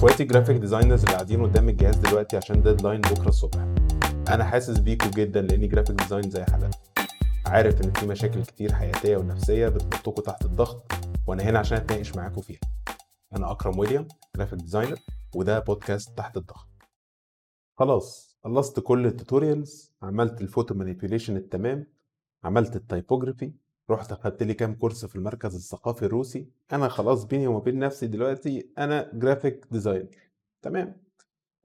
اخواتي graphic designers اللي قاعدين قدام الجهاز دلوقتي عشان deadline بكرة الصبح. أنا حاسس بيكوا جدا لأني graphic design زي حالاتي. عارف إن في مشاكل كتير حياتية ونفسية بتحطكوا تحت الضغط وأنا هنا عشان أتناقش معاكم فيها. أنا أكرم ويليام graphic designer وده بودكاست تحت الضغط. خلاص خلصت كل ال tutorials عملت ال photo manipulation التمام عملت ال typography رحت أخدت لي كام course في المركز الثقافي الروسي. أنا خلاص بيني وما بين نفسي دلوقتي أنا graphic designer تمام.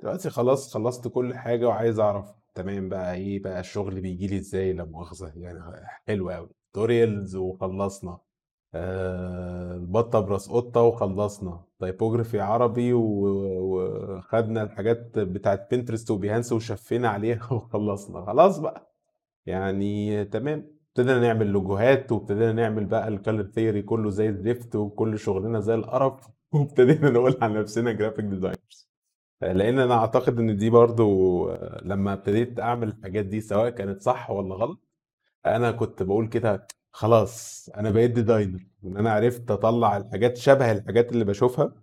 دلوقتي خلاص خلصت كل حاجة وعايز أعرف. تمام بقى إيه بقى الشغل بيجي لي إزاي لا مؤاخذه يعني حلو قوي tutorials وخلصنا. آه البطه براس قطة وخلصنا. typography عربي وخدنا الحاجات بتاعت Pinterest و Behance وشفّينا عليها وخلصنا. خلاص بقى. يعني تمام. ابتدينا نعمل لوجوهات وابتدينا نعمل بقى ال color theory كله زي الزفت وكل شغلنا زي القرف وابتدينا نقول عن نفسنا graphic designers لأن أنا أعتقد إن دي برضو لما ابتديت أعمل الحاجات دي سواء كانت صح ولا غلط أنا كنت بقول كده خلاص أنا بقيت designer وان أنا عرفت أطلع الحاجات شبه الحاجات اللي بشوفها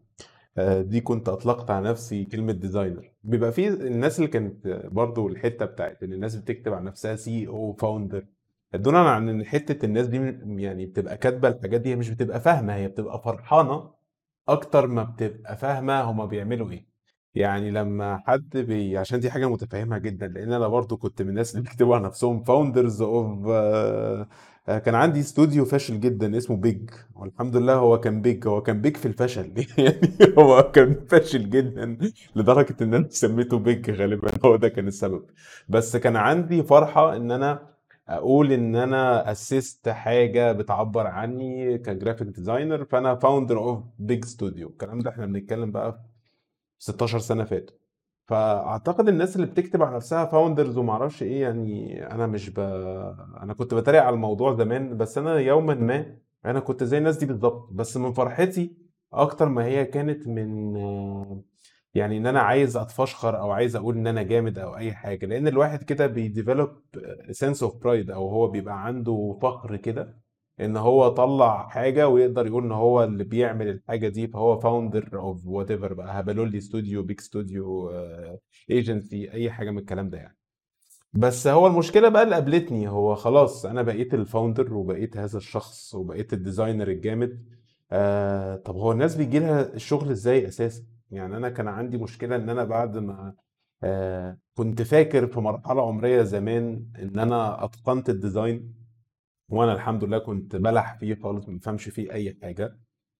آه، دي كنت أطلقت على نفسي كلمة designer بيبقى في الناس اللي كانت برضو الحتة بتاعت إن الناس بتكتب عن نفسها CEO founder دونا عن إن حتة الناس دي يعني بتبقى كاتبة الحاجات دي هي مش بتبقى فاهمة هي بتبقى فرحانة أكتر ما بتبقى فاهمة هما بيعملوا إيه. يعني لما حد بي عشان دي حاجة متفاهمها جدا لأن أنا برضو كنت من الناس اللي بيكتبوا عن نفسهم founders of كان عندي استوديو فاشل جدا اسمه Big والحمد لله هو كان Big هو كان big في الفشل يعني هو كان فاشل جدا لدرجة إن أنا سميته Big غالبا هو ده كان السبب. بس كان عندي فرحة إن أنا أقول إن أنا اسست حاجة بتعبر عني ك graphic designer فأنا founder of Big Studio الكلام ده إحنا بنتكلم بقى في 16 سنة فاتوا فأعتقد الناس اللي بتكتب على نفسها founders وما أعرفش إيه يعني أنا مش ب... أنا كنت بتريق على الموضوع زمان بس أنا يوما ما أنا كنت زي الناس دي بالظبط بس من فرحتي أكتر ما هي كانت من يعني إن أنا عايز أتفشخر أو عايز أقول إن أنا جامد أو أي حاجة لأن الواحد كده بي develop sense of pride أو هو بيبقى عنده فخر كده إن هو طلع حاجة ويقدر يقول إن هو اللي بيعمل الحاجة دي فهو founder of whatever بقى هبلولي studio Big Studio ايجنسي أي حاجة من الكلام ده يعني. بس هو المشكلة بقى اللي قابلتني هو خلاص أنا بقيت ال founder وبقيت هذا الشخص وبقيت ال designer الجامد آه طب هو الناس بيجي لها الشغل إزاي أساسا؟ يعني أنا كان عندي مشكلة إن أنا بعد ما آه كنت فاكر في مرحلة عمرية زمان إن أنا أتقنت ال design وأنا الحمد لله كنت بلح فيه خالص ما بفهمش فيه أي حاجة.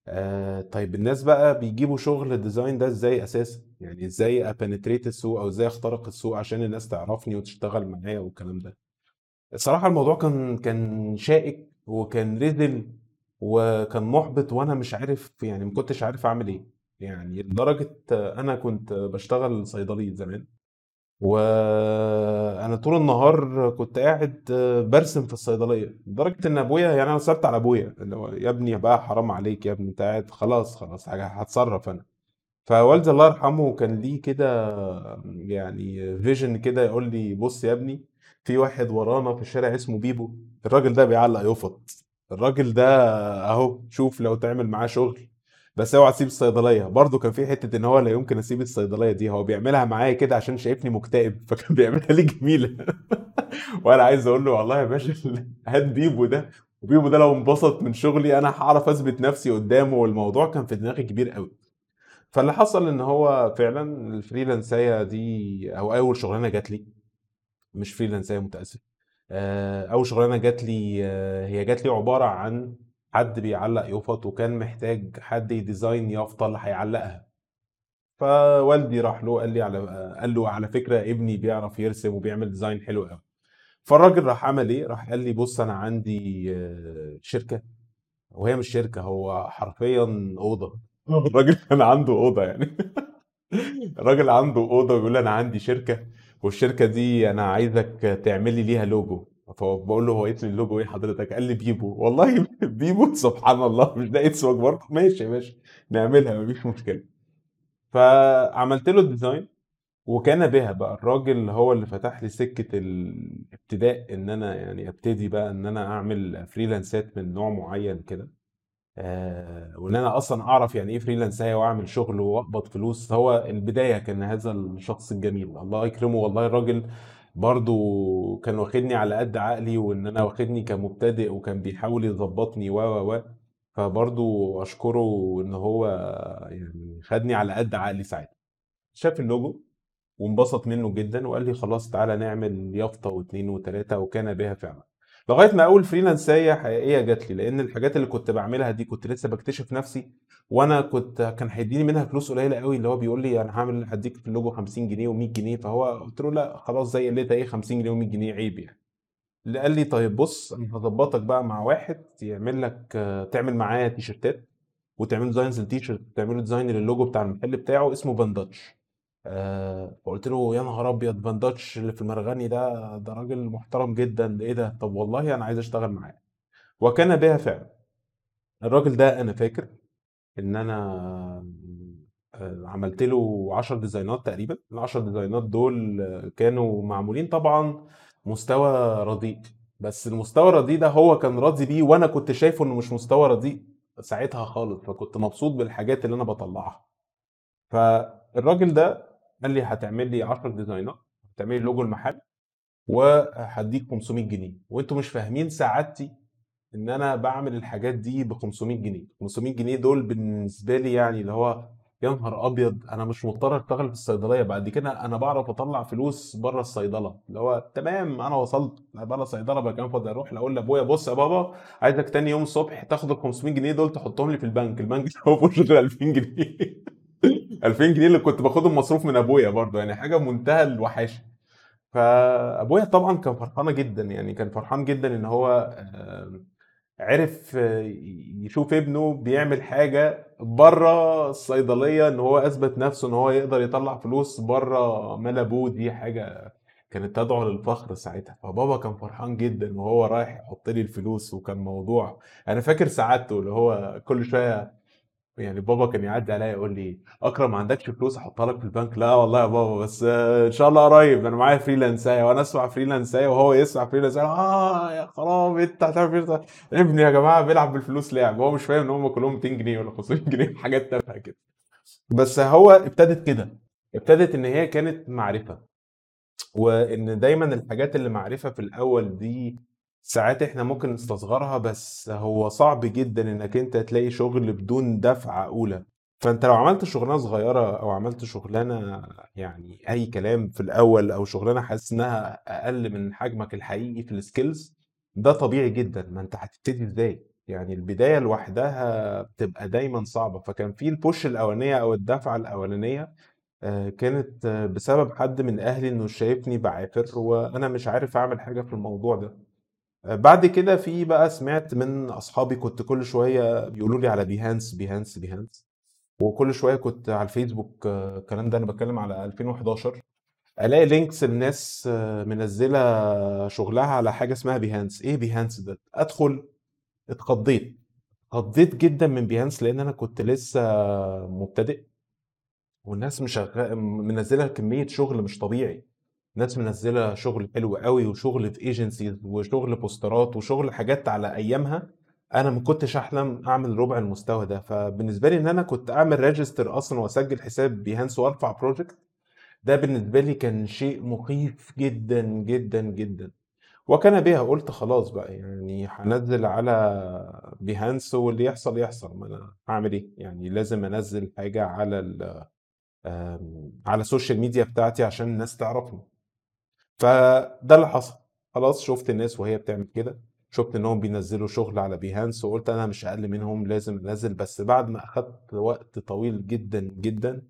آه طيب الناس بقى بيجيبوا شغل ال design ده إزاي أساسا؟ يعني إزاي أ penetrate السوق أو إزاي أخترق السوق عشان الناس تعرفني وتشتغل معايا والكلام ده؟ الصراحة الموضوع كان كان شائك وكان رذل وكان محبط وأنا مش عارف يعني ما كنتش عارف أعمل إيه. يعني لدرجة أنا كنت بشتغل صيدلي زمان وأنا طول النهار كنت قاعد برسم في الصيدلية لدرجة إن أبويا يعني أنا صرت على أبويا اللي هو يا ابني بقى حرام عليك يا ابني أنت قاعد خلاص خلاص هتصرف أنا. فوالدي الله يرحمه كان ليه كده يعني فيجن كده يقول لي بص يا ابني في واحد ورانا في الشارع اسمه بيبو الراجل ده بيعلق يفط الراجل ده أهو شوف لو تعمل معاه شغل. بس اوعى تسيب الصيدلية. برضه كان في حتة إن هو لا يمكن أسيب الصيدلية دي. هو بيعملها معايا كده عشان شايفني مكتئب. فكان بيعملها لي جميلة. وأنا عايز أقول له والله يا باشا هات بيبو ده. وبيبو ده لو انبسط من شغلي أنا هعرف أثبت نفسي قدامه. والموضوع كان في دماغي كبير قوي فاللي حصل إن هو فعلا ال freelance ايه دي أو أول شغلانة جات لي. مش freelance ايه متأسف. آه، أول شغلانة جات لي آه، هي جات لي عبارة عن حد بيعلق يافط وكان محتاج حد ي design يافطه اللي هيعلقها. فوالدي راح له قال لي على قال له على فكرة ابني بيعرف يرسم وبيعمل design حلو قوي. فالراجل راح عمل إيه؟ راح قال لي بص أنا عندي آه، شركة وهي مش شركة هو حرفيا أوضة. الراجل كان عنده أوضة يعني. الراجل عنده أوضة ويقول لي أنا عندي شركة والشركة دي أنا عايزك تعمل لي ليها لوجو فبقول له هو اسم اللوجو إيه حضرتك؟ قال لي بيبو. والله بيبو؟ سبحان الله. مش ده اسمك برضه؟ ماشي يا باشا نعملها مفيش مشكلة. فعملت له ال design وكان بها بقى الراجل هو اللي فتح لي سكة الابتداء إن أنا يعني أبتدي بقى إن أنا أعمل freelance ات من نوع معين كده. آه، وإن أنا أصلا أعرف يعني إيه فريلانسايه وأعمل شغل وأقبض فلوس. هو البداية كان هذا الشخص الجميل. الله يكرمه. والله الراجل برضو كان واخدني على قد عقلي وإن أنا واخدني كمبتدئ وكان بيحاول يظبطني و و و. فبرضو أشكره إن هو يعني خدني على قد عقلي ساعتها. شاف اللوجو وانبسط منه جدا وقال لي خلاص تعالى نعمل يافطة واثنين وثلاثه وكان بها فعلا. لغاية ما أول freelance يه حقيقية جات لي لأن الحاجات اللي كنت بعملها دي كنت لسه بكتشف نفسي وأنا كنت كان هيديني منها فلوس قليلة قوي اللي هو بيقول لي أنا هعمل هديك في اللوجو 50 جنيه و100 جنيه فهو قلت له لأ خلاص زي قلتها إيه 50 جنيه و100 جنيه عيب يعني. اللي قال لي طيب بص أنا هظبطك بقى مع واحد يعمل لك تعمل معاه تيشرتات وتعمل designs للتيشرت تعمله design لل logo بتاع المحل بتاعه اسمه بانداتش آه فقلت له يا نهار أبيض بانداتش اللي في المرغني ده ده راجل محترم جدا إيه ده؟ طب والله أنا عايز أشتغل معاه. وكان بها فعلا. الراجل ده أنا فاكر إن أنا آه، عملت له 10 design ات تقريبا. ال 10 design ات دول كانوا معمولين طبعا مستوى رديء. بس المستوى الرديء ده هو كان راضي بيه وأنا كنت شايفه إنه مش مستوى رديء ساعتها خالص. فكنت مبسوط بالحاجات اللي أنا بطلعها. فالراجل ده قال لي هتعمل لي 10 design ات هتعمل لي لوجو المحل وهديك 500 جنيه. وانتوا مش فاهمين سعادتي ان أنا بعمل الحاجات دي ب 500 جنيه. 500 جنيه دول بالنسبة لي يعني اللي هو يا نهار أبيض أنا مش مضطر أشتغل في الصيدلية. بعد كده أنا بعرف أطلع فلوس بره الصيدلة. اللي هو تمام أنا وصلت. بره الصيدلة بقى كان فاضي أروح أقول لأبويا بص يا بابا عايزك تاني يوم الصبح تاخد ال 500 جنيه دول تحطهم لي في البنك. البنك هو ما غير 2000 جنيه. 2000 جنيه اللي كنت باخدهم مصروف من أبويا برضه يعني حاجة منتهى الوحاشة. فأبويا طبعا كان فرحانه جدا يعني كان فرحان جدا إن هو عرف يشوف ابنه بيعمل حاجة بره الصيدلية إن هو أثبت نفسه إن هو يقدر يطلع فلوس بره مال أبوه. دي حاجة كانت تدعو للفخر ساعتها. فبابا كان فرحان جدا وهو رايح يحط لي الفلوس وكان موضوع أنا فاكر سعادته اللي هو كل شوية يعني بابا كان يعدي عليا يقول لي أكرم ما عندكش فلوس أحطها لك في البنك؟ لا والله يا بابا بس إن شاء الله قريب أنا معايا فريلانساية وأنا أسمع فريلانساية وهو يسمع فريلانساية. آه يا خراب أنت هتعمل ابني يا جماعة بيلعب بالفلوس لعب. هو مش فاهم إن هم كلهم 200 جنيه ولا 500 جنيه حاجات تافهة كده. بس هو ابتدت كده ابتدت إن هي كانت معرفة. وإن دايما الحاجات اللي معرفة في الأول دي ساعات إحنا ممكن نستصغرها بس هو صعب جدا إنك أنت تلاقي شغل بدون دفعة أولى. فأنت لو عملت شغلانة صغيرة أو عملت شغلانة يعني أي كلام في الأول أو شغلانة حاسس إنها أقل من حجمك الحقيقي في ال skills ده طبيعي جدا. ما أنت هتبتدي إزاي؟ يعني البداية لوحدها بتبقى دايما صعبة. فكان في ال push الأولانية أو الدفعة الأولانية آه، كانت بسبب حد من أهلي إنه شايفني بعافر وأنا مش عارف أعمل حاجة في الموضوع ده. بعد كده في بقى سمعت من أصحابي كنت كل شوية بيقولوا لي على Behance Behance Behance وكل شوية كنت على الفيسبوك الكلام ده أنا بتكلم على 2011 ألاقي links الناس آه، منزلة شغلها على حاجة اسمها Behance إيه Behance ده؟ أدخل اتخضيت اتخضيت جدا من Behance لأن أنا كنت لسه مبتدئ. والناس مشغله منزلة كمية شغل مش طبيعي. ناس منزلة شغل حلو قوي وشغل في agencies وشغل بوسترات وشغل حاجات على أيامها أنا ما كنتش أحلم أعمل ربع المستوى ده. فبالنسبة لي إن أنا كنت أعمل register أصلا وأسجل حساب Behance وأرفع project ده بالنسبة لي كان شيء مخيف جدا جدا جدا. وكان بها قلت خلاص بقى يعني هنزل على Behance واللي يحصل يحصل ما أنا هعمل إيه؟ يعني لازم أنزل حاجة على على ال social media بتاعتي عشان الناس تعرفني. فده اللي حصل. خلاص شفت الناس وهي بتعمل كده. شفت إنهم بينزلوا شغل على Behance وقلت أنا مش أقل منهم لازم أنزل. بس بعد ما أخدت وقت طويل جدا جدا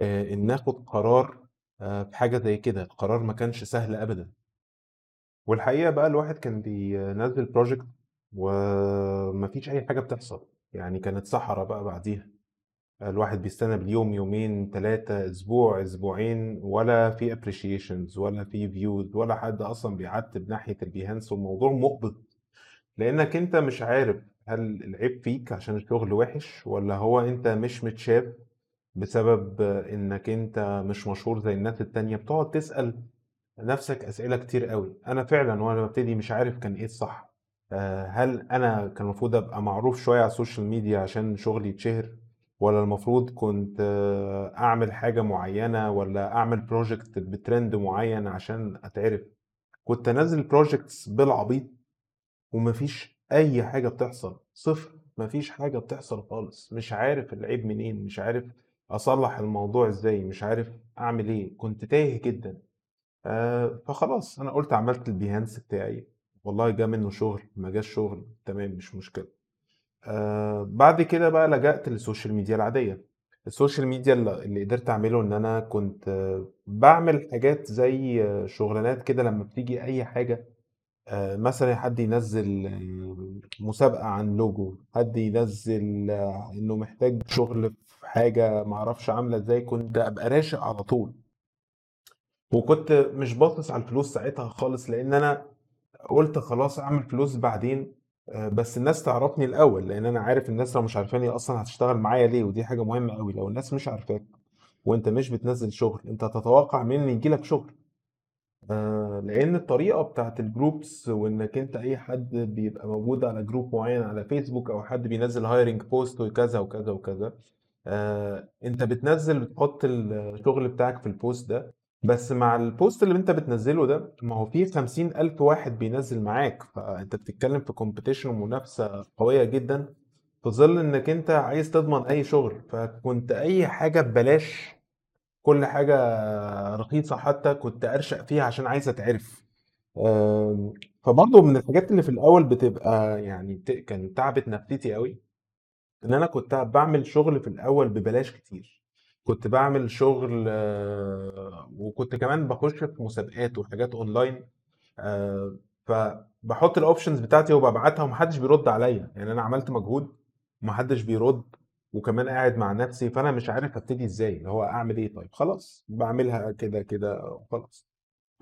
آه، إن ناخد قرار آه، حاجة زي كده. القرار ما كانش سهل ابدا. والحقيقة بقى الواحد كان بينزل project ومفيش أي حاجة بتحصل. يعني كانت صحراء بقى بعديها. الواحد بيستنى باليوم يومين ثلاثة أسبوع أسبوعين ولا في appreciations ولا في views ولا حد أصلا بيعتب ناحية ال Behance والموضوع محبط لأنك أنت مش عارف هل العيب فيك عشان الشغل وحش ولا هو أنت مش متشاف بسبب إنك أنت مش مشهور زي الناس التانية. بتقعد تسأل نفسك أسئلة كتير قوي. أنا فعلا وأنا ببتدي مش عارف كان إيه الصح. آه، هل أنا كان المفروض أبقى معروف شوية على ال social media عشان شغلي يتشهر؟ ولا المفروض كنت أعمل حاجة معينة ولا أعمل project ب trend معين عشان أتعرف؟ كنت أنزل projects بالعبيط ومفيش أي حاجة بتحصل صفر مفيش حاجة بتحصل خالص. مش عارف العيب منين مش عارف أصلح الموضوع إزاي مش عارف أعمل إيه. كنت تايه جدا. آه فخلاص أنا قلت عملت ال Behance بتاعي. والله جه منه شغل ما جاش شغل تمام مش مشكلة. آه بعد كده بقى لجأت لل social media العادية. ال social media اللي قدرت أعمله إن أنا كنت بعمل حاجات زي شغلانات كده لما بتيجي أي حاجة آه، مثلا حد ينزل آه، مسابقة عن لوجو حد ينزل إنه محتاج شغل في حاجة معرفش عاملة إزاي كنت أبقى راشق على طول. وكنت مش باصص على الفلوس ساعتها خالص لأن أنا قلت خلاص أعمل فلوس بعدين. بس الناس تعرفني الأول لأن أنا عارف الناس لو مش عارفاني أصلا هتشتغل معايا ليه؟ ودي حاجة مهمة قوي لو الناس مش عارفاك وأنت مش بتنزل شغل أنت تتوقع مني يجيلك شغل؟ آه، لأن الطريقة بتاعت ال groups وإنك أنت أي حد بيبقى موجود على group معين على فيسبوك أو حد بينزل hiring post وكذا وكذا وكذا آه، أنت بتنزل بتحط الشغل بتاعك في ال post ده بس مع ال post اللي انت بتنزله ده ما هو فيه خمسين ألف واحد بينزل معاك. فانت بتتكلم في competition ومنافسة قوية جدا. في ظل انك انت عايز تضمن أي شغل فكنت أي حاجة ببلاش كل حاجة رخيصة حتى كنت أرشق فيها عشان عايز أتعرف. آم، فبرضه من الحاجات اللي في الأول بتبقى يعني كان تعبت نفسيتي قوي إن أنا كنت بعمل شغل في الأول ببلاش كتير. كنت بعمل شغل آه، وكنت كمان بخش في مسابقات وحاجات أونلاين آه، فبحط ال options بتاعتي وببعتها ومحدش بيرد عليا. يعني أنا عملت مجهود ومحدش بيرد وكمان قاعد مع نفسي فأنا مش عارف أبتدي إزاي اللي هو أعمل إيه؟ طيب خلاص بعملها كده كده وخلاص.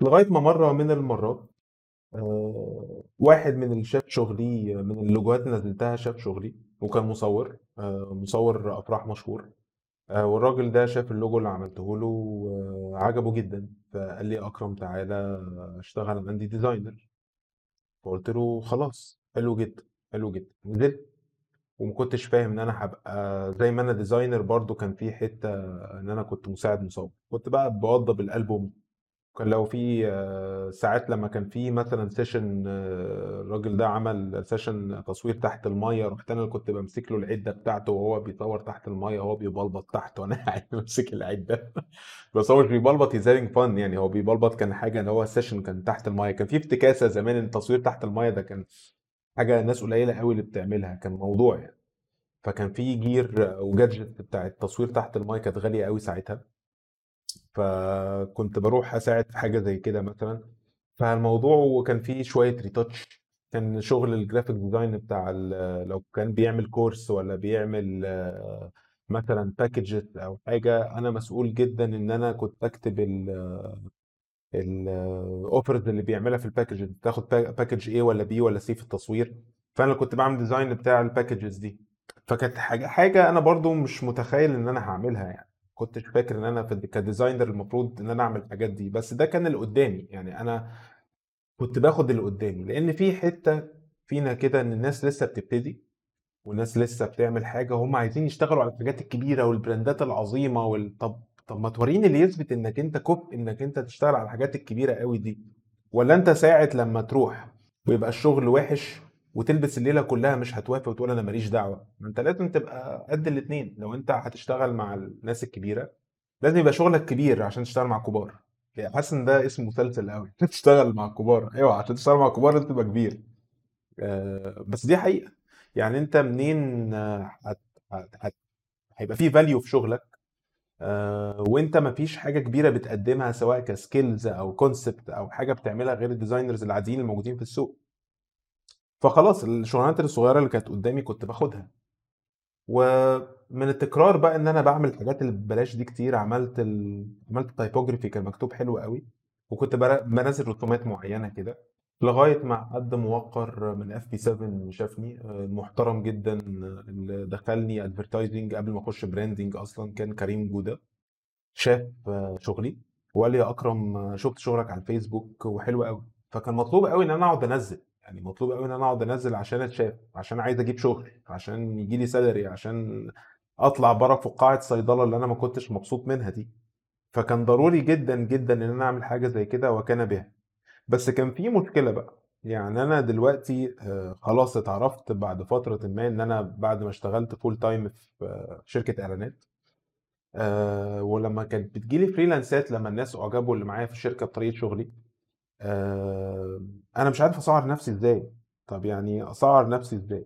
لغاية ما مرة من المرات آه واحد من اللي شاف شغلي من اللوجوهات اللي نزلتها شاف شغلي وكان مصور مصور أفراح مشهور. آه والراجل ده شاف اللوجو اللي عملته له وعجبه جدا فقال لي أكرم تعالى أشتغل عندي designer فقلت له خلاص. حلو جدا حلو جدا. نزلت وما كنتش فاهم إن أنا هبقى زي ما أنا designer برضو كان في حتة إن أنا كنت مساعد مصور كنت بقى بوضب الألبوم كان لو في آه، ساعات لما كان في مثلا session الراجل ده عمل session تصوير تحت المية رحت أنا كنت بمسك له العدة بتاعته وهو بيصور تحت المية وهو بيبلبط تحت وأنا قاعد ماسك العدة. بس هو مش بيبلبط has fun يعني هو بيبلبط كان حاجة إن هو ال session كان تحت المية. كان في افتكاسة زمان إن التصوير تحت المية ده كان حاجة ناس قليلة قوي اللي بتعملها كان موضوع يعني. فكان في gear و gadget بتاع التصوير تحت المايه كانت غالية قوي ساعتها. فكنت بروح أساعد في حاجة زي كده مثلا. فالموضوع كان فيه شوية retouch كان شغل ال graphic design بتاع لو كان بيعمل course ولا بيعمل مثلا packages أو حاجة أنا مسؤول جدا إن أنا كنت أكتب ال offers اللي بيعملها في ال package تاخد package A ولا B ولا C في التصوير. فأنا كنت بعمل design بتاع ال packages دي. فكانت حاجة حاجة أنا برضو مش متخيل إن أنا هعملها يعني. كنتش فاكر إن أنا ك designer المفروض إن أنا أعمل الحاجات دي بس ده كان اللي قدامي. يعني أنا كنت باخد اللي قدامي لأن في حتة فينا كده إن الناس لسه بتبتدي والناس لسه بتعمل حاجة وهم عايزين يشتغلوا على الحاجات الكبيرة والبراندات العظيمة وال... طب طب ما توريني اللي يثبت إنك أنت كفء إنك أنت تشتغل على الحاجات الكبيرة قوي دي. ولا أنت ساعه لما تروح ويبقى الشغل وحش وتلبس الليلة كلها مش هتوافق وتقول أنا ماليش دعوة. ما أنت لازم تبقى قد الاتنين. لو أنت هتشتغل مع الناس الكبيرة لازم يبقى شغلك كبير عشان تشتغل مع الكبار يعني حاسس إن ده اسم مسلسل قوي تشتغل مع الكبار أيوه عشان تشتغل مع الكبار لازم تبقى كبير. آه، بس دي حقيقة. يعني أنت منين. هيبقى في value في شغلك؟ آه، وأنت مفيش حاجة كبيرة بتقدمها سواء ك skills أو concept أو حاجة بتعملها غير ال designers العاديين الموجودين في السوق. فخلاص الشغلانات الصغيرة اللي كانت قدامي كنت باخدها. ومن التكرار بقى إن أنا بعمل الحاجات اللي ببلاش دي كتير عملت ال... عملت typography كان مكتوب حلو قوي وكنت بنزل رسومات معينة كده لغاية مع حد موقر من FP7 شافني آه، محترم جدا اللي دخلني advertising قبل ما أخش branding أصلا كان كريم جودة. شاف شغلي وقال لي يا أكرم شفت شغلك على الفيسبوك وحلو قوي. فكان مطلوب قوي إن أنا أقعد أنزل. يعني مطلوب قوي إن أنا أقعد أنزل عشان أتشاف عشان عايز أجيب شغل عشان يجي لي salary عشان أطلع بره فقاعة صيدلة اللي أنا ما كنتش مبسوط منها دي. فكان ضروري جدا جدا إن أنا أعمل حاجة زي كده وكان بها. بس كان في مشكلة بقى. يعني أنا دلوقتي آه، خلاص اتعرفت بعد فترة ما إن أنا بعد ما اشتغلت full time في آه، شركة إعلانات. آه، ولما كانت بتجيلي freelanceات لما الناس أعجبوا اللي معايا في الشركة بطريقة شغلي آه، أنا مش عارف أسعر نفسي إزاي. طب يعني أسعر نفسي إزاي؟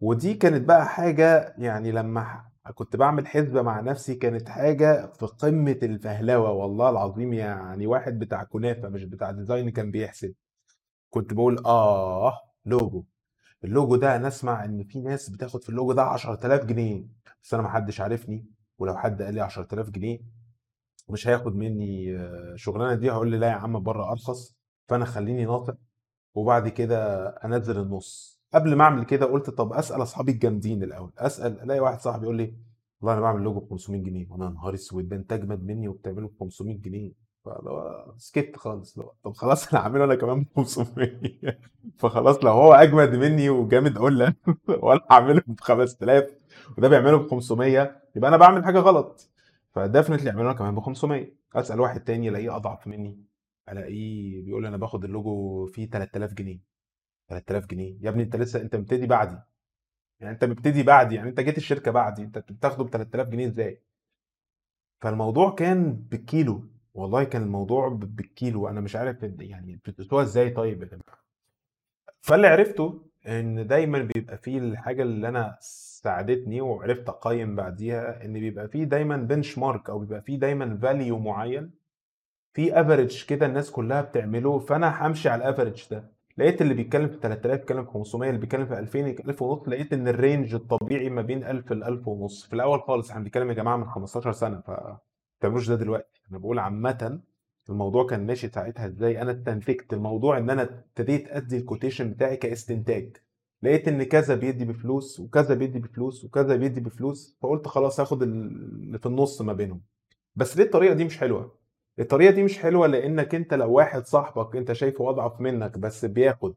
ودي كانت بقى حاجة يعني لما كنت بعمل حسبة مع نفسي كانت حاجة في قمة الفهلوة والله العظيم يعني واحد بتاع كنافة مش بتاع design كان بيحسب. كنت بقول آه logo. ال logo ده أنا أسمع إن في ناس بتاخد في اللوجو ده 10000 جنيه. بس أنا ما حدش عارفني ولو حد قال لي 10000 جنيه مش هياخد مني آه، شغلانة دي هقول لي لا يا عم بره أرخص. فأنا خليني ناطق وبعد كده أنزل النص. قبل ما أعمل كده قلت طب أسأل أصحابي الجامدين الأول. أسأل ألاقي واحد صاحبي يقول لي والله أنا بعمل لوجو ب 500 جنيه وأنا نهار أسود ده انت اجمد مني وبتعمله ب 500 جنيه سكت خالص لو طب خلاص أنا هعمله أنا كمان ب 500 فخلاص لو هو أجمد مني وجامد قله وأنا هعمله ب 5000 وده بيعمله ب 500 يبقى أنا بعمل حاجة غلط. ف definitely أعمله أنا كمان ب 500 أسأل واحد تاني ألاقيه أضعف مني. ألاقيه بيقول لي أنا باخد اللوجو فيه 3000 جنيه. 3000 جنيه. يا ابني أنت لسه أنت مبتدي بعدي. يعني أنت مبتدي بعدي. يعني أنت جيت الشركة بعدي. أنت بتاخده ب 3000 جنيه إزاي؟ فالموضوع كان بالكيلو. والله كان الموضوع بالكيلو. أنا مش عارف يعني بتقيسوها إزاي طيب يا جماعة. فاللي عرفته إن دايما بيبقى فيه الحاجة اللي أنا ساعدتني وعرفت أقيم بعديها إن بيبقى فيه دايما benchmark أو بيبقى فيه دايما value معين في average كده الناس كلها بتعمله فأنا همشي على ال average ده. لقيت اللي بيتكلم في 3000 بيتكلم في 500 اللي بيتكلم في 2000 1000 ونص لقيت إن ال range الطبيعي ما بين 1000 ل 1000 ونص. في الأول خالص إحنا بنتكلم يا جماعة من 15 سنة فما تعملوش ده دلوقتي. أنا بقول عامة الموضوع كان ماشي ساعتها إزاي؟ أنا استنتجت الموضوع إن أنا ابتديت أدي ال quotation بتاعي كاستنتاج. لقيت إن كذا بيدي بفلوس وكذا بيدي بفلوس وكذا بيدي بفلوس فقلت خلاص هاخد اللي في النص ما بينهم. بس ليه الطريقة دي مش حلوة؟ الطريقة دي مش حلوة لأنك أنت لو واحد صاحبك أنت شايفه أضعف منك بس بياخد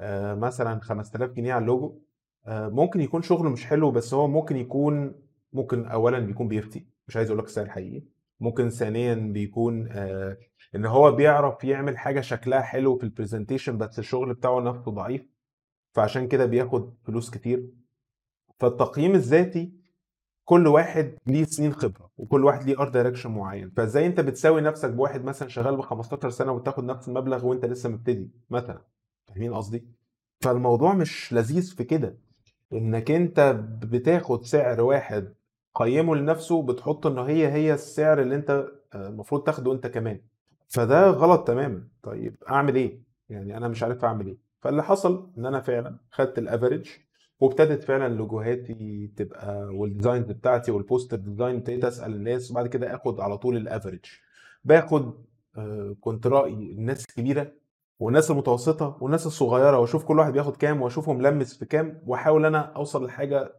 آه، مثلا 5000 جنيه على اللوجو آه، ممكن يكون شغله مش حلو بس هو ممكن يكون ممكن اولا بيكون بيفتي مش عايز أقول لك السعر الحقيقي ممكن ثانيا بيكون آه، إن هو بيعرف يعمل حاجة شكلها حلو في ال presentation بس الشغل بتاعه نفسه ضعيف فعشان كده بياخد فلوس كتير. فالتقييم الذاتي كل واحد ليه سنين خبرة. وكل واحد ليه art direction معين. فازاي انت بتساوي نفسك بواحد مثلا شغال ب 15 سنة وتاخد نفس المبلغ وانت لسه مبتدي مثلا؟ فاهمين قصدي؟ فالموضوع مش لذيذ في كده. انك انت بتاخد سعر واحد قيمه لنفسه بتحط انه هي هي السعر اللي انت آه، المفروض تاخده انت كمان. فده غلط تماما. طيب اعمل إيه؟ يعني أنا مش عارف اعمل إيه. فاللي حصل ان أنا فعلا خدت ال average وابتدت فعلا logoهاتي تبقى وال designs بتاعتي وال poster design ابتديت أسأل الناس وبعد كده آخد على طول ال average باخد آه، كنت رأي الناس الكبيره والناس المتوسطة والناس الصغيرة وأشوف كل واحد بياخد كام واشوفه ملمس في كام وأحاول أنا أوصل لحاجة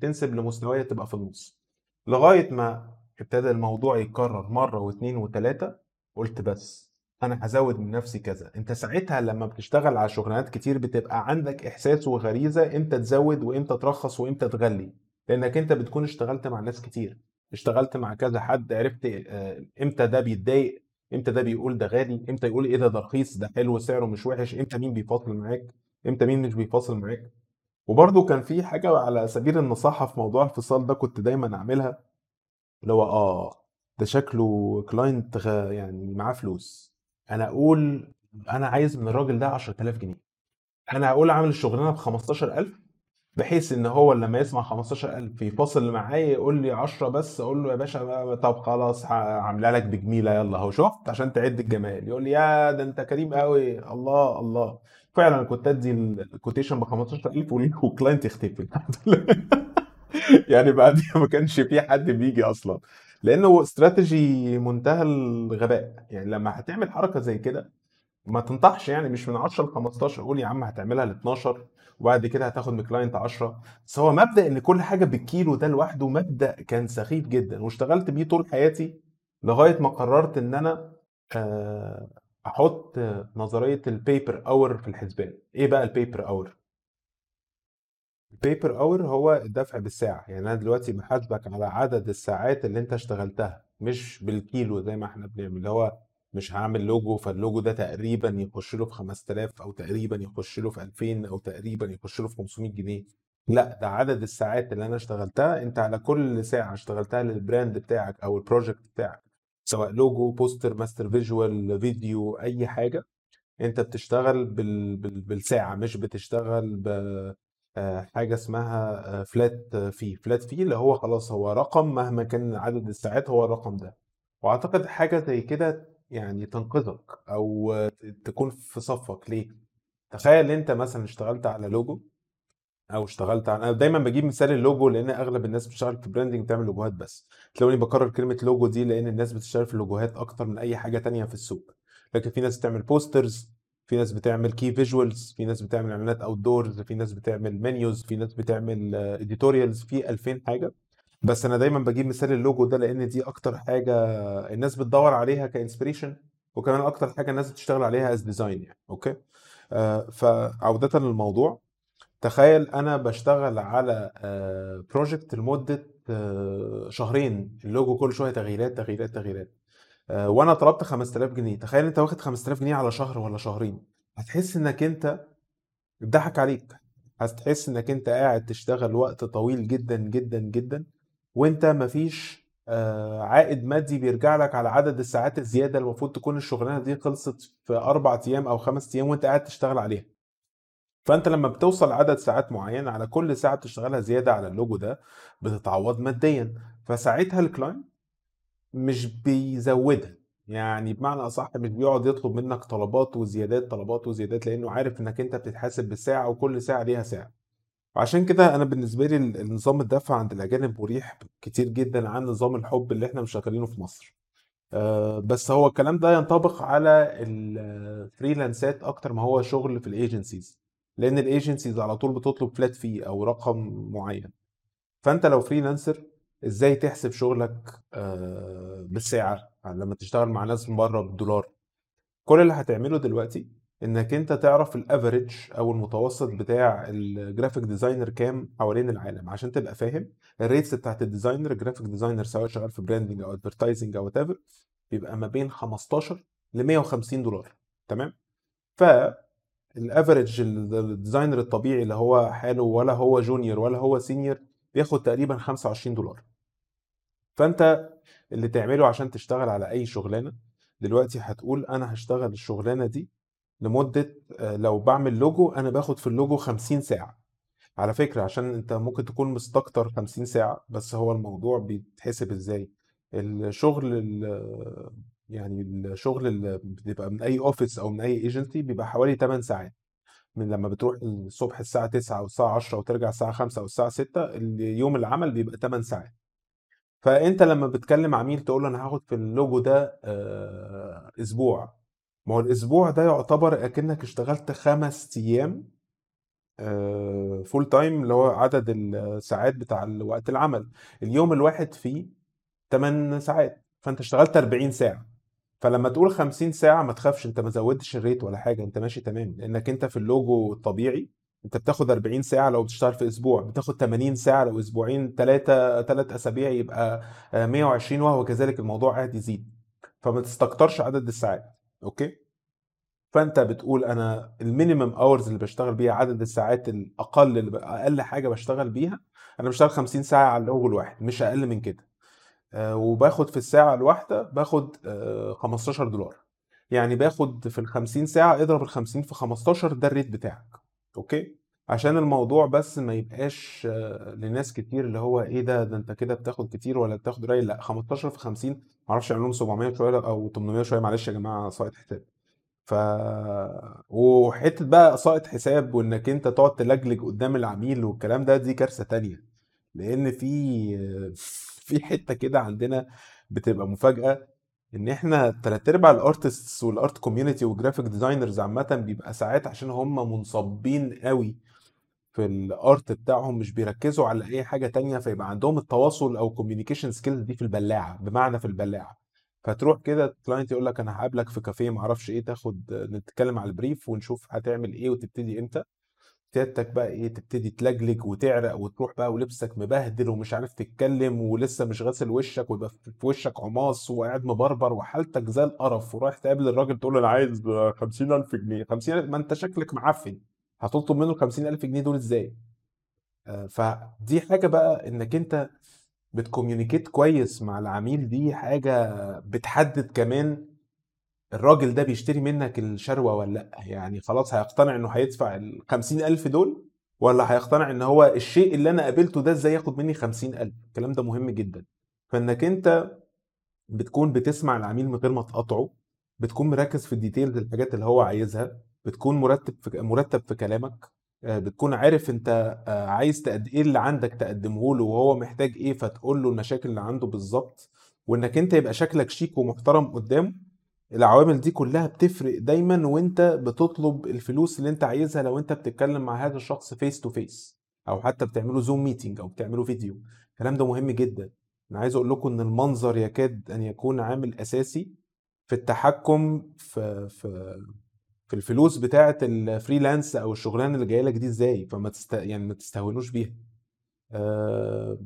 تنسب لمستواي تبقى في النص. لغاية ما ابتدى الموضوع يتكرر مرة واثنين وثلاثة قلت بس. أنا هزود من نفسي كذا أنت ساعتها لما بتشتغل على شغلانات كتير بتبقى عندك إحساس وغريزة إمتى تزود وامتى ترخص وامتى تغلي لأنك أنت بتكون اشتغلت مع ناس كتير اشتغلت مع كذا حد عرفت آه، إمتى ده بيتضايق إمتى ده بيقول ده غالي إمتى يقول إيه ده ده رخيص ده حلو سعره مش وحش إمتى مين بيفاصل معاك إمتى مين مش بيفاصل معاك وبرضه كان في حاجة على سبيل النصيحه في موضوع الفصال ده كنت دايما أعملها اللي هو آه ده شكله كلاينت. يعني معاه فلوس أنا أقول أنا عايز من الراجل ده 10000 جنيه. أنا هقول عامل الشغلانة ب 15000 بحيث إن هو لما يسمع 15000 يفاصل معايا يقول لي 10 بس أقول له يا باشا طب خلاص هعملها لك بجميلة يلا أهو شفت عشان تعد الجمال. يقول لي يا ده أنت كريم قوي الله الله. فعلا كنت أدي ال quotation ب 15000 وال client يختفي. يعني بعديها ما كانش في حد بيجي أصلا. لأنه استراتيجي منتهى الغباء. يعني لما هتعمل حركة زي كده ما تنطحش يعني مش من 10 ل 15 قول يا عم هتعملها ل 12 وبعد كده هتاخد من client 10 بس هو مبدأ إن كل حاجة بالكيلو ده لوحده مبدأ كان سخيف جدا واشتغلت بيه طول حياتي لغاية ما قررت إن أنا آه أحط نظرية ال pay per hour في الحسبان. إيه بقى البيبر اور البيبر اور هو الدفع بالساعة. يعني أنا دلوقتي بحاسبك على عدد الساعات اللي أنت اشتغلتها مش بالكيلو زي ما إحنا بنعمل اللي هو مش هعمل logo فال logo ده تقريبا يخش له في 5000 أو تقريبا يخش له في 2000 أو تقريبا يخش له في 500 جنيه. لأ ده عدد الساعات اللي أنا اشتغلتها أنت على كل ساعة اشتغلتها لل brand بتاعك أو ال project بتاعك سواء logo poster master visual فيديو أي حاجة أنت بتشتغل بال... بال... بالساعة مش بتشتغل ب حاجة اسمها flat fee flat fee اللي هو خلاص هو رقم مهما كان عدد الساعات هو الرقم ده. وأعتقد حاجة زي كده يعني تنقذك أو تكون في صفك. ليه؟ تخيل أنت مثلا اشتغلت على لوجو أو اشتغلت على أنا دايما بجيب مثال اللوجو لأن أغلب الناس بتشتغل في branding بتعمل لوجوهات بس. تلاقوني بكرر كلمة لوجو دي لأن الناس بتشتغل في اللوجوهات أكتر من أي حاجة تانية في السوق. لكن في ناس بتعمل posters في ناس بتعمل key visuals في ناس بتعمل إعلانات outdoors في ناس بتعمل menus في ناس بتعمل editorials في 2000 حاجة. بس أنا دايما بجيب مثال اللوجو ده لأن دي أكتر حاجة الناس بتدور عليها كconsideration وكمان أكتر حاجة الناس بتشتغل عليها as design يعني okay آه فعودة للموضوع. تخيل أنا بشتغل على project لمدة آه، شهرين اللوجو كل شوية تغييرات تغييرات تغييرات. آه، وأنا طلبت 5000 جنيه. تخيل أنت واخد 5000 جنيه على شهر ولا شهرين. هتحس إنك أنت اتضحك عليك. هتحس إنك أنت قاعد تشتغل وقت طويل جدا جدا جدا وأنت مفيش آه، عائد مادي بيرجع لك على عدد الساعات الزيادة المفروض تكون الشغلانة دي خلصت في أربع أيام أو خمس أيام وأنت قاعد تشتغل عليها. فأنت لما بتوصل عدد ساعات معين على كل ساعة بتشتغلها زيادة على اللوجو ده بتتعوض ماديا. فساعتها ال client مش بيزودها. يعني بمعنى أصح مش بيقعد يطلب منك طلبات وزيادات طلبات وزيادات لأنه عارف إنك أنت بتتحاسب بالساعة وكل ساعة ليها ساعة. وعشان كده أنا بالنسبة لي النظام الدفع عند الأجانب مريح كتير جدا عن نظام الحب اللي إحنا مشغلينه في مصر. آه، بس هو الكلام ده ينطبق على ال freelanceات أكتر ما هو شغل في ال agencies لأن ال agencies على طول بتطلب flat fee أو رقم معين. فأنت لو freelancer إزاي تحسب شغلك آه، بالساعة لما تشتغل مع ناس من بره بالدولار. كل اللي هتعمله دلوقتي إنك أنت تعرف ال average أو المتوسط بتاع ال graphic designer كام حوالين العالم عشان تبقى فاهم. ال rates بتاعت ال designer ال graphic designer سواء شغال في branding أو advertising أو whatever بيبقى ما بين 15 ل 150 دولار تمام؟ ف ال average ال designer الطبيعي اللي هو حاله ولا هو junior ولا هو senior بياخد تقريبا 25 دولار. فأنت اللي تعمله عشان تشتغل على أي شغلانة دلوقتي هتقول أنا هشتغل الشغلانة دي لمدة آه، لو بعمل لوجو أنا باخد في اللوجو 50 ساعة. على فكرة عشان أنت ممكن تكون مستكتر 50 ساعة بس هو الموضوع بيتحسب إزاي؟ الشغل يعني الشغل اللي بيبقى من أي office أو من أي ايجنسي بيبقى حوالي 8 ساعات. من لما بتروح الصبح الساعة 9 أو الساعة 10 وترجع الساعة 5 أو الساعة 6 يوم العمل بيبقى 8 ساعات. فأنت لما بتكلم عميل تقول له أنا هاخد في اللوجو ده آه، أسبوع. ما هو الأسبوع ده يعتبر أكنك اشتغلت خمس أيام full time اللي هو عدد الساعات بتاع وقت العمل. اليوم الواحد فيه 8 ساعات فأنت اشتغلت 40 ساعة. فلما تقول 50 ساعة ما تخافش أنت ما زودتش ال rate ولا حاجة أنت ماشي تمام. لأنك أنت في اللوجو الطبيعي أنت بتاخد 40 ساعة لو بتشتغل في أسبوع بتاخد 80 ساعة لو أسبوعين ثلاثة ثلاث أسابيع يبقى 120 وهو كذلك الموضوع قاعد يزيد. فما تستكترش عدد الساعات okay؟ فأنت بتقول أنا ال minimum hours اللي بشتغل بيها عدد الساعات الأقل اللي أقل حاجة بشتغل بيها أنا بشتغل 50 ساعة على اللوجو الواحد مش أقل من كده. آه، وباخد في الساعة الواحدة باخد 15 آه، دولار. يعني باخد في ال 50 ساعة اضرب ال 50 في 15 ده ال rate بتاعك. okay؟ عشان الموضوع بس ما يبقاش آه، لناس كتير اللي هو إيه ده ده أنت كده بتاخد كتير ولا بتاخد قليل لأ 15 في 50 معرفش يعملوا 700 شوية أو 800 شوية معلش يا جماعة ساقط حساب. ف وحتة بقى ساقط حساب وإنك أنت تقعد تلجلج قدام العميل والكلام ده دي كارثة تانية. لأن في في حتة كده عندنا بتبقى مفاجأة إن إحنا تلات أرباع ال artists وال art community وال graphic designers عامة بيبقى ساعات عشان هم منصبين قوي في ال art بتاعهم مش بيركزوا على أي حاجة تانية فيبقى عندهم التواصل أو communication skills دي في البلاعة بمعنى في البلاعة. فتروح كده client يقول لك أنا هقابلك في كافيه معرفش إيه تاخد نتكلم على ال brief ونشوف هتعمل إيه وتبتدي إمتى. سيادتك بقى إيه تبتدي تلجلج وتعرق وتروح بقى ولبسك مبهدل ومش عارف تتكلم ولسه مش غاسل وشك ويبقى في وشك عماص وقاعد مبربر وحالتك زي القرف ورايح تقابل الراجل تقول له أنا عايز 50000 جنيه 50000 ما أنت شكلك معفن هتطلب منه ال 50000 جنيه دول إزاي؟ آه، فدي حاجة بقى إنك أنت بت communicate كويس مع العميل دي حاجة بتحدد كمان الراجل ده بيشتري منك الشروة ولا لأ؟ يعني خلاص هيقتنع إنه هيدفع ال ألف دول ولا هيقتنع إن هو الشيء اللي أنا قابلته ده إزاي ياخد مني خمسين ألف؟ الكلام ده مهم جدا. فإنك أنت بتكون بتسمع العميل من غير ما تقاطعه بتكون مركز في ال details الحاجات اللي هو عايزها بتكون مرتب في مرتب في كلامك آه، بتكون عارف أنت آه، عايز تقد إيه اللي عندك تقدمه له وهو محتاج إيه فتقول له المشاكل اللي عنده بالظبط وإنك أنت يبقى شكلك شيك ومحترم قدامه العوامل دي كلها بتفرق دايما وانت بتطلب الفلوس اللي انت عايزها لو انت بتتكلم مع هذا الشخص face to face أو حتى بتعملوا Zoom meeting أو بتعملوا فيديو الكلام ده مهم جدا. أنا عايز أقول لكم إن المنظر يكاد أن يكون عامل أساسي في التحكم في في في الفلوس بتاعة ال freelance أو الشغلانة اللي جاية لك دي إزاي. فما تست... يعني ما تستهونوش بيها. أه...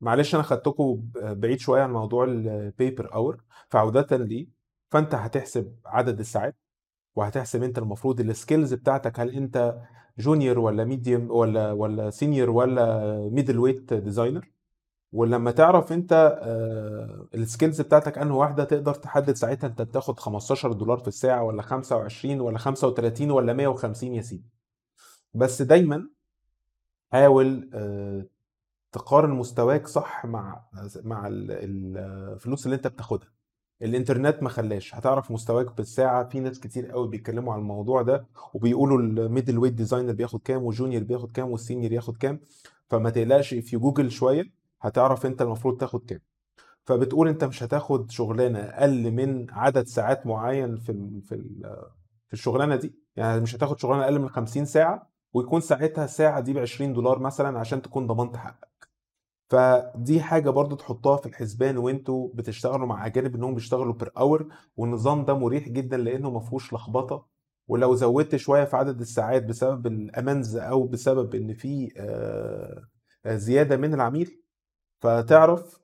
معلش أنا خدتكم بعيد شوية عن موضوع ال per hour فعودة ليه فأنت هتحسب عدد الساعات وهتحسب أنت المفروض ال skills بتاعتك هل أنت junior ولا medium ولا ولا senior ولا middleweight designer ولما تعرف أنت آه، ال skills بتاعتك أنه واحدة تقدر تحدد ساعتها أنت بتاخد 15 دولار في الساعة ولا 25 ولا 35 ولا 150 يا سيدي. بس دايما حاول آه، تقارن مستواك صح مع مع الفلوس اللي أنت بتاخدها. الإنترنت ما خلاش. هتعرف مستواك بالساعة في ناس كتير قوي بيتكلموا عن الموضوع ده وبيقولوا ال middleweight designer بياخد كام و junior بياخد كام وال senior ياخد كام. فما تقلقش في جوجل شوية هتعرف أنت المفروض تاخد كام. فبتقول أنت مش هتاخد شغلانة أقل من عدد ساعات معين في في في الشغلانة دي. يعني مش هتاخد شغلانة أقل من 50 ساعة ويكون ساعتها الساعة دي ب 20 دولار مثلا عشان تكون ضمنت حقك. فدي حاجة برضو تحطها في الحسبان وانتوا بتشتغلوا مع أجانب إنهم بيشتغلوا per hour والنظام ده مريح جدا لأنه ما فيهوش لخبطة. ولو زودت شوية في عدد الساعات بسبب ال amends أو بسبب إن في آه، زيادة من العميل فتعرف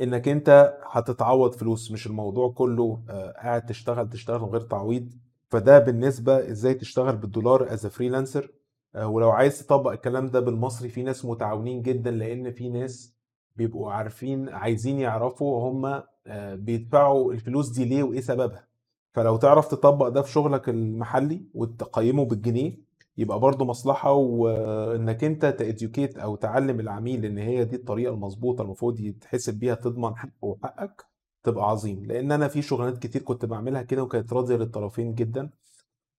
إنك أنت هتتعوض فلوس. مش الموضوع كله آه، قاعد تشتغل تشتغل من غير تعويض. فده بالنسبة إزاي تشتغل بالدولار as freelancer آه، ولو عايز تطبق الكلام ده بالمصري في ناس متعاونين جدا لأن في ناس بيبقوا عارفين عايزين يعرفوا هم آه، بيدفعوا الفلوس دي ليه وإيه سببها. فلو تعرف تطبق ده في شغلك المحلي وتقيمه بالجنيه يبقى برضه مصلحة وإنك أنت ت educate أو تعلم العميل إن هي دي الطريقة المظبوطة المفروض يتحسب بيها تضمن حقه وحقك تبقى عظيم. لأن أنا في شغلانات كتير كنت بعملها كده وكانت راضية للطرفين جدا.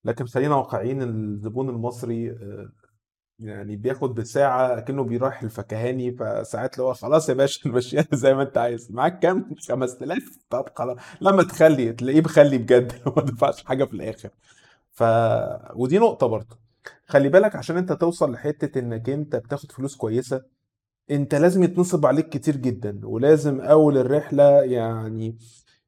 لكن خلينا واقعيين الزبون المصري آه، يعني بياخد بالساعة كأنه بيروح الفكهاني فساعات اللي هو خلاص يا باشا نمشيها زي ما انت عايز. معاك كام؟ 5000 طب خلاص. لما تخلي تلاقيه بخلي بجد ما دفعش حاجة في الآخر. ف ودي نقطة برضه. خلي بالك عشان انت توصل لحتة انك انت بتاخد فلوس كويسة انت لازم يتنصب عليك كتير جدا ولازم أول الرحلة يعني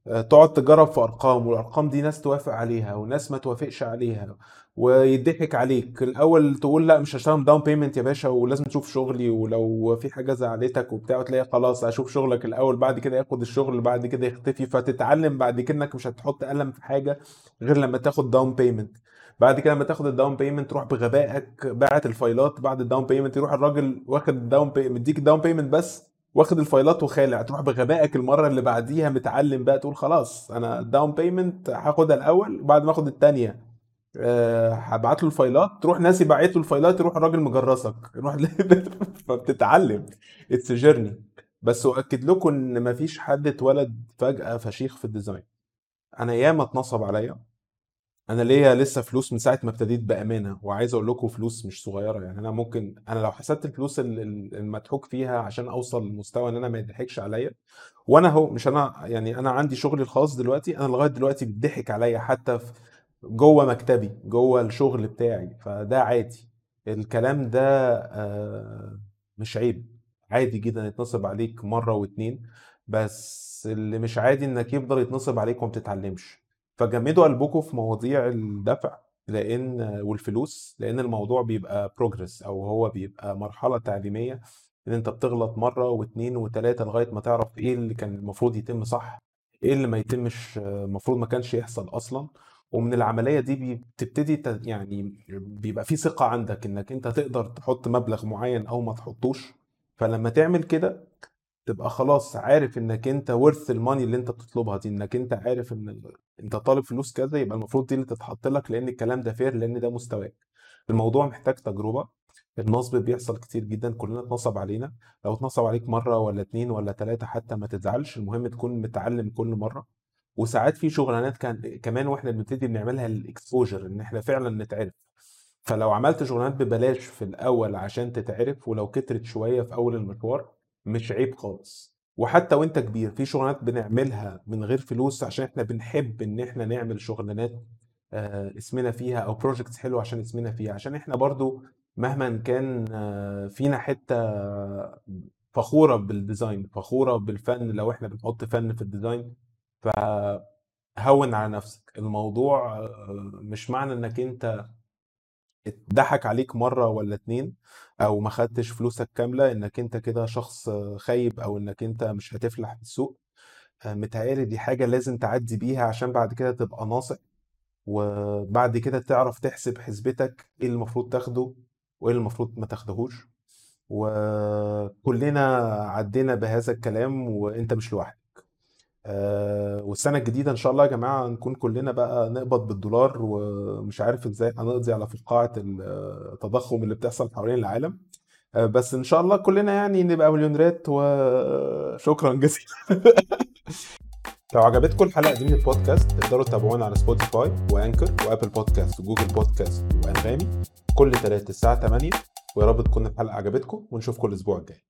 تقعد تجرب في أرقام والأرقام دي ناس توافق عليها وناس ما توافقش عليها ويضحك عليك. الأول تقول لأ مش هشتغل down payment يا باشا ولازم تشوف شغلي ولو في حاجة زعلتك وبتاع تلاقي خلاص أشوف شغلك الأول بعد كده ياخد الشغل بعد كده يختفي فتتعلم بعد كده إنك مش هتحط قلم في حاجة غير لما تاخد down payment بعد كده لما تاخد ال down payment تروح بغبائك باعت ال fileات بعد ال down payment يروح الراجل واخد ال down payment مديك ال down payment بس واخد ال fileات وخالع. تروح بغبائك المرة اللي بعديها متعلم بقى تقول خلاص أنا ال down payment هاخدها الأول بعد ما آخد الثانية أه هبعت له ال fileات. تروح ناسي باعت له ال fileات يروح الراجل مجرسك يروح فبتتعلم. It's journey بس أؤكد لكم إن مفيش حد اتولد فجأة فشيخ في ال design أنا ياما اتنصب عليا. أنا ليا لسه فلوس من ساعة ما ابتديت بأمانة وعايز أقول لكم فلوس مش صغيرة. يعني أنا ممكن أنا لو حسبت الفلوس المضحوك فيها عشان أوصل لمستوى إن أنا ما يضحكش عليا وأنا أهو مش أنا يعني أنا عندي شغلي الخاص دلوقتي أنا لغاية دلوقتي بيضحك عليا حتى في جوه مكتبي جوه الشغل بتاعي. فده عادي. الكلام ده آه، مش عيب. عادي جدا يتنصب عليك مرة واتنين بس اللي مش عادي إنك يفضل يتنصب عليك وما بتتعلمش. فجمدوا قلبكم في مواضيع الدفع لأن والفلوس لأن الموضوع بيبقى بروجرس أو هو بيبقى مرحلة تعليمية إن أنت بتغلط مرة واثنين وثلاثه لغاية ما تعرف إيه اللي كان المفروض يتم صح إيه اللي ما يتمش المفروض ما كانش يحصل أصلا. ومن العملية دي بتبتدي يعني بيبقى في ثقة عندك إنك أنت تقدر تحط مبلغ معين أو ما تحطوش. فلما تعمل كده تبقى خلاص عارف إنك أنت ورث الماني اللي أنت بتطلبها دي إنك أنت عارف إن أنت طالب فلوس كذا يبقى المفروض دي اللي تتحط لك لأن الكلام ده فير لأن ده مستواك. الموضوع محتاج تجربة. النصب بيحصل كتير جدا كلنا اتنصب علينا. لو اتنصب عليك مرة ولا اتنين ولا تلاتة حتى ما تزعلش المهم تكون متعلم كل مرة. وساعات في شغلانات كان كمان وإحنا بنبتدي بنعملها ال exposure إن إحنا فعلا نتعرف. فلو عملت شغلانات ببلاش في الأول عشان تتعرف ولو كترت شوية في أول المشوار مش عيب خالص. وحتى وأنت كبير في شغلانات بنعملها من غير فلوس عشان إحنا بنحب إن إحنا نعمل شغلانات آه، اسمنا فيها أو projects حلوة عشان اسمنا فيها. عشان إحنا برضو مهما كان آه، فينا حتة فخورة بال design فخورة بالفن. لو إحنا بنحط فن في ال design فهون على نفسك. الموضوع آه، مش معنى إنك أنت اتضحك عليك مرة ولا اتنين أو ما خدتش فلوسك كاملة إنك أنت كده شخص خايب أو إنك أنت مش هتفلح في السوق آه، متهيألي دي حاجة لازم تعدي بيها عشان بعد كده تبقى ناصح وبعد كده تعرف تحسب حسبتك إيه اللي المفروض تاخده وإيه اللي المفروض ما تاخدهوش. وكلنا عدينا بهذا الكلام وأنت مش لوحدك. آه والسنة الجديدة إن شاء الله يا جماعة نكون كلنا بقى نقبض بالدولار ومش عارف إزاي هنقضي على فقاعة التضخم اللي بتحصل حوالين العالم. آه بس إن شاء الله كلنا يعني نبقى مليونيرات وشكرا جزيلا. لو عجبتكم الحلقة دي من البودكاست تقدروا تتابعونا على سبوتيفاي و Anchor و Apple Podcasts و Google Podcasts وأنغامي كل ثلاث الساعة 8 ويا رب تكون الحلقة عجبتكم ونشوفكم الأسبوع الجاي.